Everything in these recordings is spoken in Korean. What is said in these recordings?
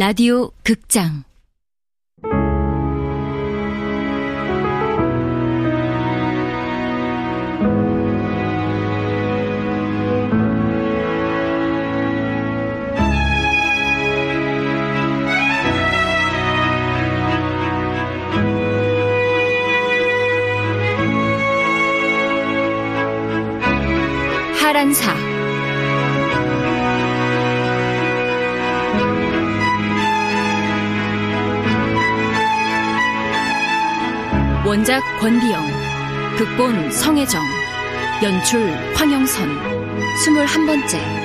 라디오 극장 하란사 원작 권비영, 극본 성혜정, 연출 황영선, 스물한 번째.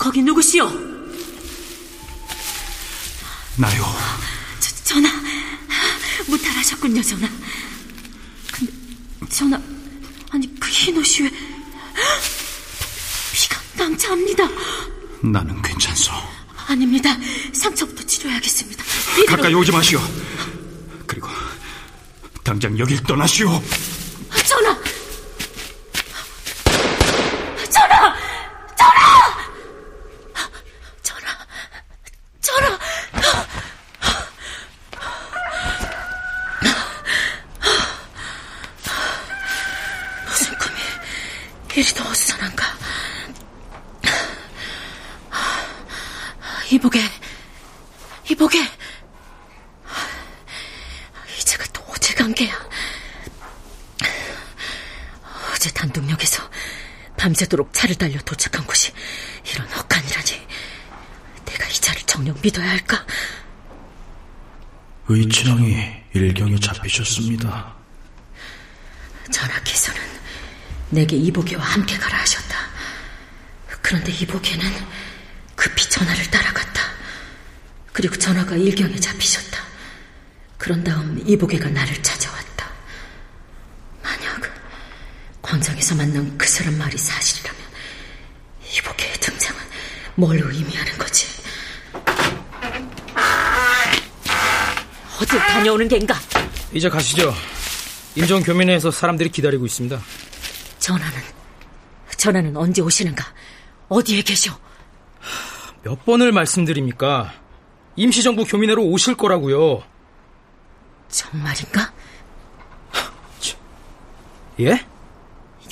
거기 누구시오? 나요. 저, 전하, 무탈하셨군요, 전하. 근데, 전하, 아니, 그 흰 옷이 왜, 피가 낭자합니다. 나는 괜찮소. 아닙니다. 상처부터 치료해야겠습니다. 가까이 오지 마시오. 그리고, 당장 여길 떠나시오. 전하! 이보게, 이보게. 이제가 또 어제 관계야. 어제 단독역에서 밤새도록 차를 달려 도착한 곳이 이런 헛간이라니. 내가 이 차를 정녕 믿어야 할까? 의친왕이 일경에 잡히셨습니다. 전하께서는 내게 이보게와 함께 가라 하셨다. 그런데 이보게는 급히 전화를 따라갔다. 그리고 전화가 일경에 잡히셨다. 그런 다음 이보계가 나를 찾아왔다. 만약 광장에서 만난 그 사람 말이 사실이라면 이보계의 등장은 뭘 의미하는 거지? 어딜 다녀오는 겐가? 이제 가시죠. 임종 교민회에서 사람들이 기다리고 있습니다. 전화는 전화는 언제 오시는가? 어디에 계셔? 몇 번을 말씀드립니까? 임시정부 교민회로 오실 거라고요. 정말인가? 예?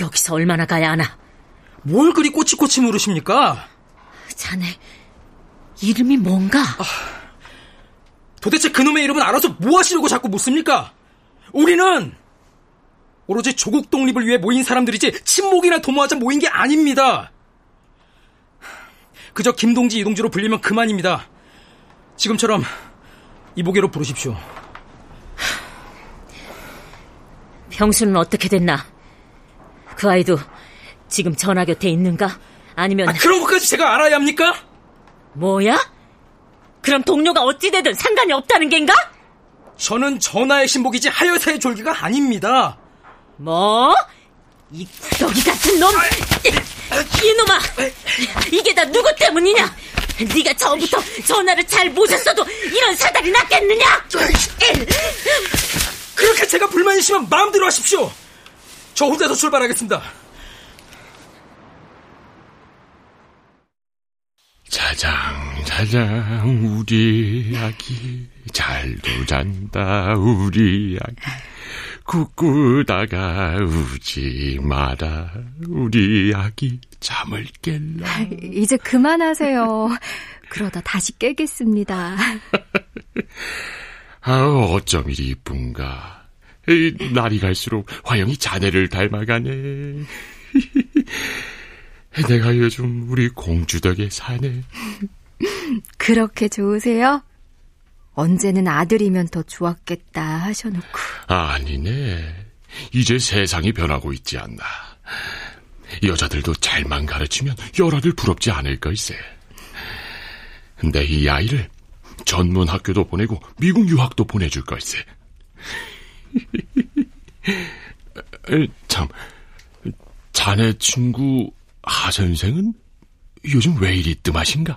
여기서 얼마나 가야 하나? 뭘 그리 꼬치꼬치 물으십니까? 자네 이름이 뭔가? 아, 도대체 그놈의 이름은 알아서 뭐 하시려고 자꾸 묻습니까? 우리는 오로지 조국 독립을 위해 모인 사람들이지 친목이나 도모하자 모인 게 아닙니다. 그저 김동지 이동주로 불리면 그만입니다. 지금처럼 이보계로 부르십시오. 병수는 어떻게 됐나? 그 아이도 지금 전화 곁에 있는가? 아니면 아, 그런 것까지 제가 알아야 합니까? 뭐야? 그럼 동료가 어찌 되든 상관이 없다는 겐가? 저는 전하의 신복이지 하여사의 졸기가 아닙니다. 뭐? 이 구더기 같은 놈! 이놈아! 이게 다 누구 때문이냐? 네가 처음부터 전화를 잘 모셨어도 이런 사달이 났겠느냐? 그렇게 제가 불만이시면 마음대로 하십시오. 저 혼자서 출발하겠습니다. 자장 자장 우리 아기 잘도 잔다 우리 아기 굳굳다가 우지 마라 우리 아기 잠을 깰라. 이제 그만하세요. 그러다 다시 깨겠습니다. 아 어쩜 이리 이쁜가. 날이 갈수록 화영이 자네를 닮아가네. 내가 요즘 우리 공주 덕에 사네. 그렇게 좋으세요? 언제는 아들이면 더 좋았겠다 하셔놓고. 아니네. 이제 세상이 변하고 있지 않나. 여자들도 잘만 가르치면 열아를 부럽지 않을 걸세. 내이 아이를 전문 학교도 보내고 미국 유학도 보내줄 걸세. 참, 자네 친구 하 선생은 요즘 왜 이리 뜸하신가?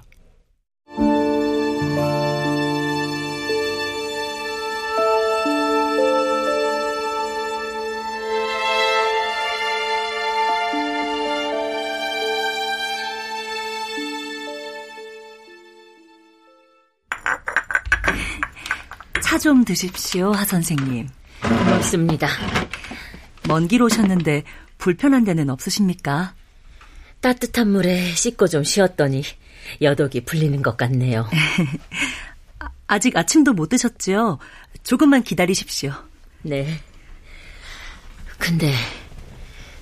좀 드십시오, 하 선생님. 고맙습니다. 먼 길 오셨는데 불편한 데는 없으십니까? 따뜻한 물에 씻고 좀 쉬었더니 여독이 풀리는 것 같네요. 아직 아침도 못 드셨죠? 조금만 기다리십시오. 네. 근데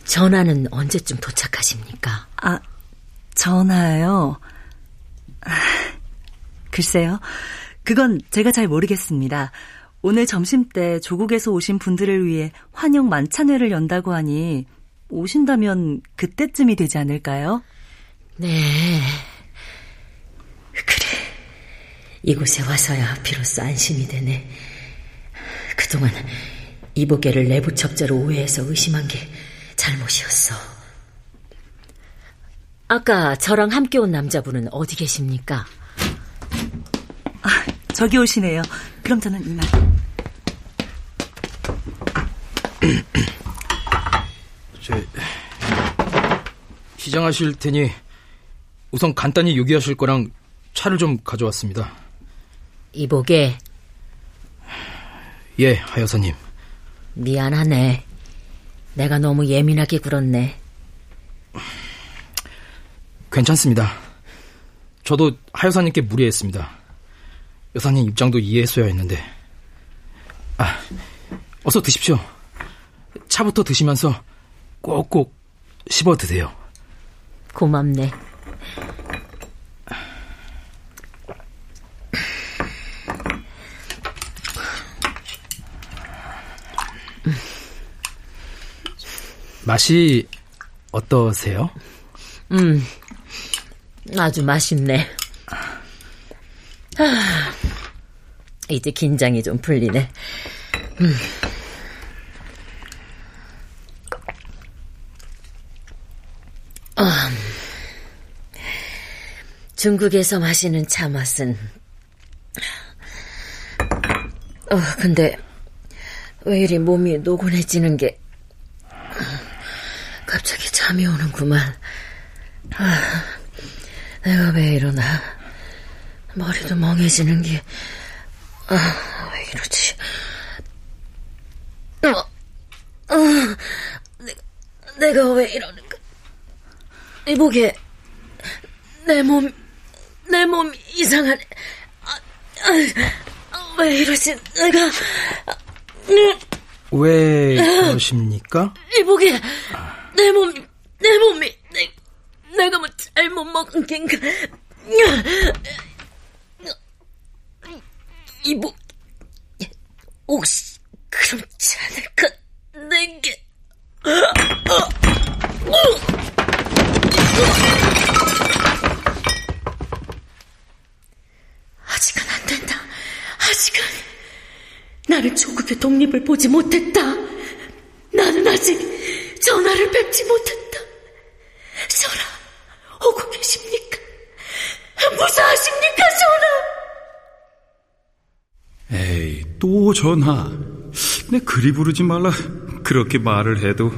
전화는 언제쯤 도착하십니까? 아, 전화요? 아, 글쎄요. 그건 제가 잘 모르겠습니다. 오늘 점심 때 조국에서 오신 분들을 위해 환영 만찬회를 연다고 하니 오신다면 그때쯤이 되지 않을까요? 네. 그래. 이곳에 와서야 비로소 안심이 되네. 그동안 이보게를 내부 첩자로 오해해서 의심한 게 잘못이었어. 아까 저랑 함께 온 남자분은 어디 계십니까? 아, 저기 오시네요. 그럼 저는 이만. 저, 시장하실 테니 우선 간단히 요기하실 거랑 차를 좀 가져왔습니다. 이보게 예, 하여사님. 미안하네. 내가 너무 예민하게 굴었네. 괜찮습니다. 저도 하여사님께 무리했습니다. 여사님 입장도 이해했어야 했는데. 아, 어서 드십시오. 차부터 드시면서 꼭꼭 씹어 드세요. 고맙네. 맛이 어떠세요? 음, 아주 맛있네. 아, 이제 긴장이 좀 풀리네. 음. 아, 중국에서 마시는 차 맛은 어, 근데 왜 이리 몸이 노곤해지는 게 갑자기 잠이 오는구만. 아, 내가 왜 이러나. 머리도 멍해지는 게, 아, 왜 이러지. 어, 어, 내가, 내가 왜 이러는가. 이보게, 내 몸, 내 몸 이상하네. 아, 아, 왜 이러지, 내가. 왜 그러십니까? 이보게, 내 몸이, 내 몸이, 내, 내가 뭐 잘못 먹은 겐가. 이보, 혹시, 그렇지 않을까, 내게. 아직은 안 된다. 아직은. 나는 조국의 독립을 보지 못했다. 나는 아직 전화를 뵙지 못했다. 전화, 오고 계십니까? 무사하십니까, 전화? 에이, 또 전화. 내 그리 부르지 말라. 그렇게 말을 해도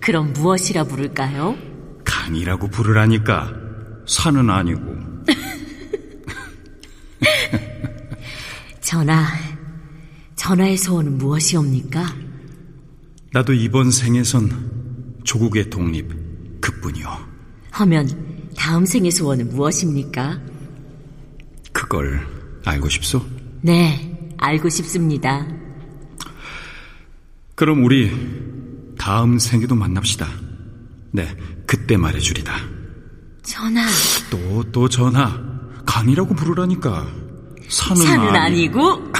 그럼 무엇이라 부를까요? 강이라고 부르라니까. 산은 아니고. 전화, 전화의 소원은 무엇이옵니까? 나도 이번 생에선 조국의 독립 그뿐이요. 하면 다음 생의 소원은 무엇입니까? 그걸 알고 싶소? 네, 알고 싶습니다. 그럼 우리 다음 생에도 만납시다. 네, 그때 말해주리다. 전화, 또, 또 전화. 강이라고 부르라니까. 산은, 산은 아니... 아니고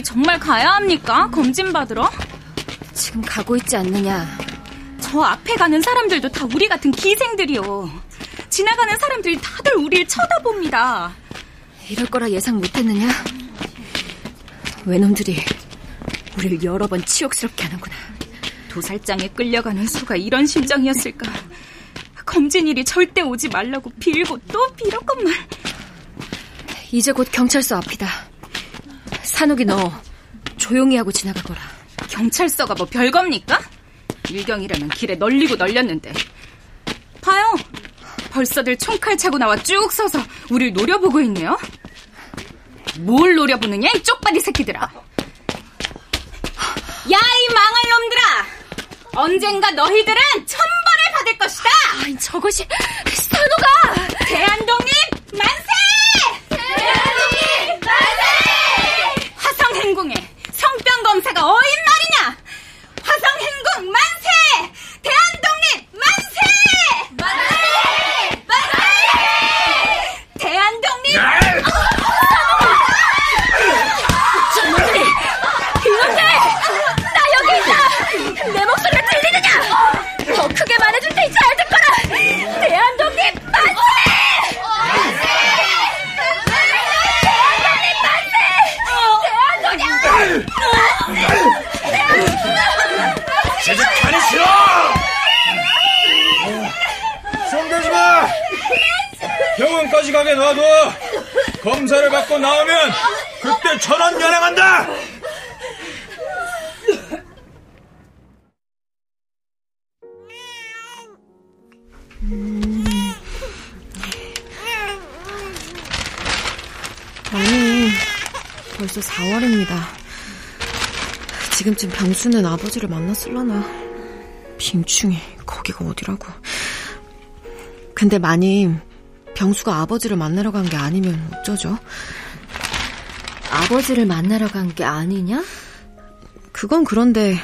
우리 정말 가야 합니까? 검진 받으러? 지금 가고 있지 않느냐? 저 앞에 가는 사람들도 다 우리 같은 기생들이요. 지나가는 사람들이 다들 우리를 쳐다봅니다. 이럴 거라 예상 못했느냐? 외놈들이 우리를 여러 번 치욕스럽게 하는구나. 도살장에 끌려가는 소가 이런 심정이었을까? 검진일이 절대 오지 말라고 빌고 또 빌었건만. 이제 곧 경찰서 앞이다. 산옥이 너 조용히 하고 지나가거라. 경찰서가 뭐 별겁니까? 일경이라면 길에 널리고 널렸는데. 봐요. 벌써들 총칼 차고 나와 쭉 서서 우릴 노려보고 있네요. 뭘 노려보느냐 이 쪽발이 새끼들아. 야 이 망할 놈들아. 언젠가 너희들은 천벌을 받을 것이다. 아니, 저것이 산호가 대한독립 만세! 대한독립 만세! 화성행궁에 성병 검사가 어인 말이냐? 화성행궁 만세! 대한독립 만세! 만세! 만세! 대한독립 저놈들이 이놈들 나 여기 있다 내 목소리가 들리느냐 더 크게 말해줄 테니 잘 듣거라 대한독립 만세 제작 가기 싫어! 손대지 마! 병원까지 가게 놔둬! 검사를 받고 나오면 그때 전원 연행한다! 아니, 벌써 4월입니다. 지금쯤 병수는 아버지를 만났을라나. 빙충이 거기가 어디라고. 근데 마님, 병수가 아버지를 만나러 간 게 아니면 어쩌죠? 아버지를 만나러 간 게 아니냐? 그건 그런데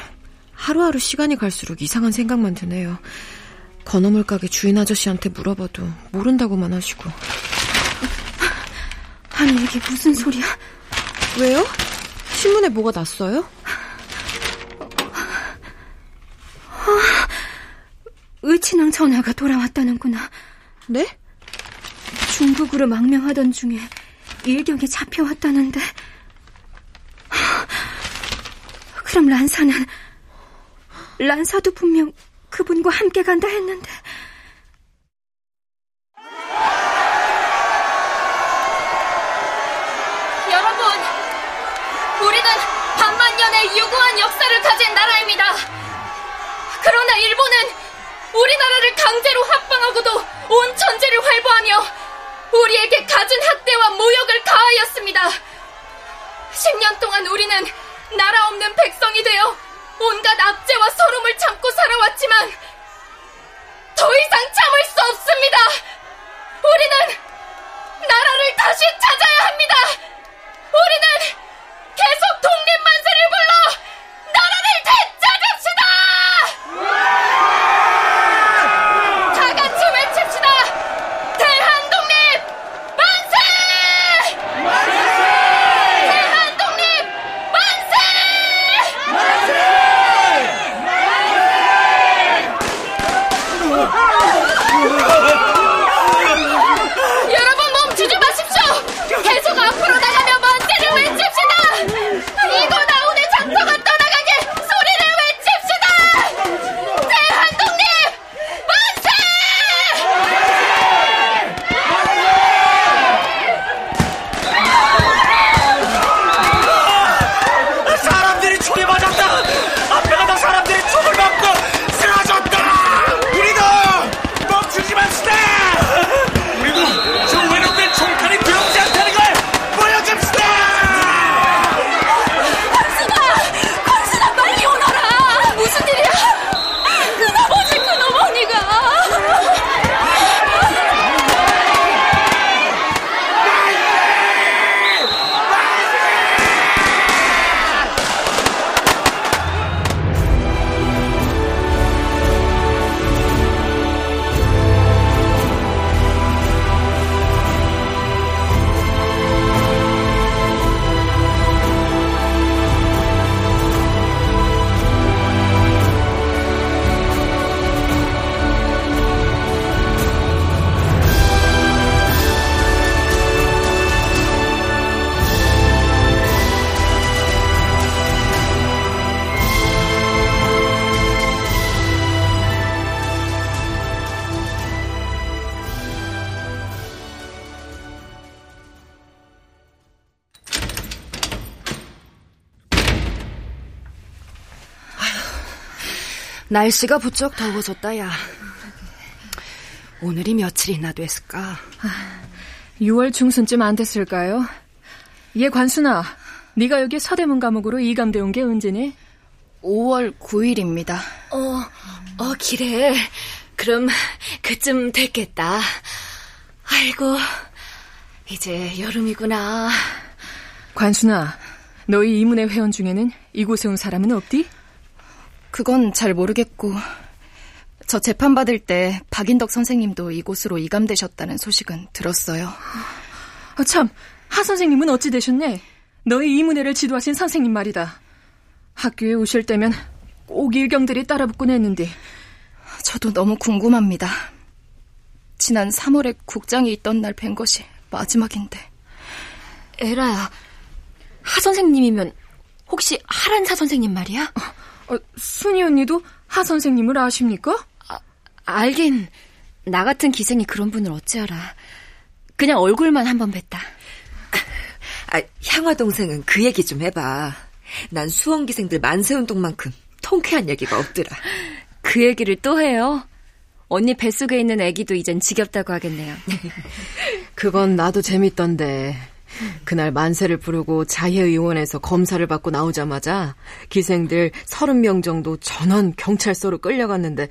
하루하루 시간이 갈수록 이상한 생각만 드네요. 건어물 가게 주인 아저씨한테 물어봐도 모른다고만 하시고. 아니 이게 무슨 소리야 왜요? 신문에 뭐가 났어요? 의 친왕 전화가 돌아왔다는구나. 네? 중국으로 망명하던 중에 일경이 잡혀왔다는데. 그럼 란사는 란사도 분명 그분과 함께 간다 했는데 날씨가 부쩍 더워졌다, 야. 오늘이 며칠이나 됐을까? 6월 중순쯤 안 됐을까요? 얘 관순아, 네가 여기 서대문 감옥으로 이감돼 온 게 언제니? 5월 9일입니다. 어, 어, 기래. 그럼 그쯤 됐겠다. 아이고, 이제 여름이구나. 관순아, 너희 이문회 회원 중에는 이곳에 온 사람은 없디? 그건 잘 모르겠고 저 재판 받을 때 박인덕 선생님도 이곳으로 이감되셨다는 소식은 들었어요. 아, 참, 하 선생님은 어찌 되셨네? 너희 이문회를 지도하신 선생님 말이다. 학교에 오실 때면 꼭 일경들이 따라붙곤 했는데. 저도 너무 궁금합니다. 지난 3월에 국장이 있던 날 뵌 것이 마지막인데. 에라야, 하 선생님이면 혹시 하란사 선생님 말이야? 어, 순이 언니도 하 선생님을 아십니까? 아, 알긴 나 같은 기생이 그런 분을 어찌 알아. 그냥 얼굴만 한 번 뵀다. 아, 향화 동생은 그 얘기 좀 해봐. 난 수원 기생들 만세운동만큼 통쾌한 얘기가 없더라. 그 얘기를 또 해요? 언니 뱃속에 있는 아기도 이젠 지겹다고 하겠네요. 그건 나도 재밌던데. 그날 만세를 부르고 자해의원에서 검사를 받고 나오자마자 기생들 30명 정도 전원 경찰서로 끌려갔는데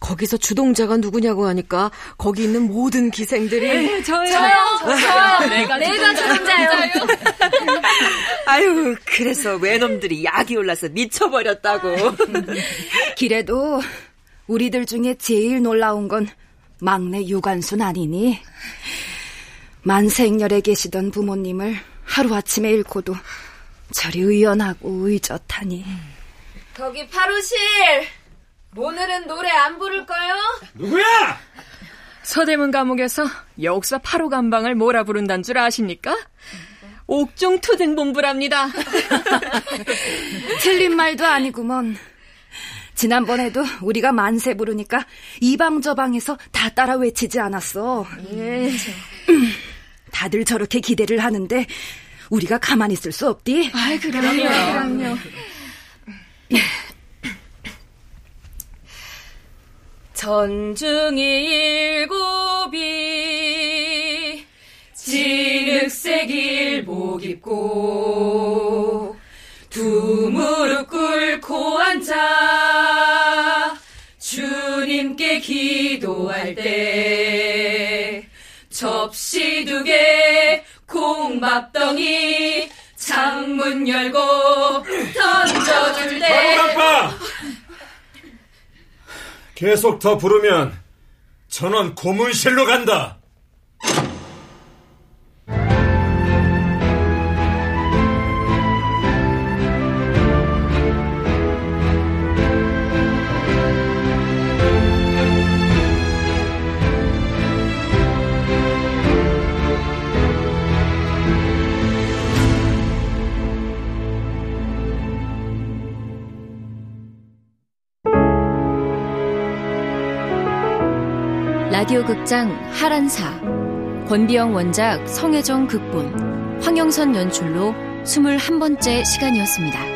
거기서 주동자가 누구냐고 하니까 거기 있는 모든 기생들이 네, 저요. 저요. 저요. 내가, 내가 주동자요. 아유, 그래서 외놈들이 약이 올라서 미쳐버렸다고. 길에도 우리들 중에 제일 놀라운 건 막내 유관순 아니니? 만생열에 계시던 부모님을 하루아침에 잃고도 저리 의연하고 의젓하니. 거기 파루실! 오늘은 노래 안 부를까요? 누구야? 서대문 감옥에서 역사 8호 감방을 뭐라 부른단 줄 아십니까? 옥중 투등본부랍니다. 틀린 말도 아니구먼. 지난번에도 우리가 만세 부르니까 이방저방에서 다 따라 외치지 않았어. 예. 다들 저렇게 기대를 하는데 우리가 가만히 있을 수 없디? 아이, 그럼요. 그럼요. 전중이 일곱이 진흙색 일복 입고 두 무릎 꿇고 앉아 주님께 기도할 때 접시 두 개 콩밥덩이 창문 열고 던져줄 때 아빠! 계속 더 부르면 전원 고문실로 간다. 라디오 극장 하란사 권비영 원작 성혜정 극본 황영선 연출로 21번째 시간이었습니다.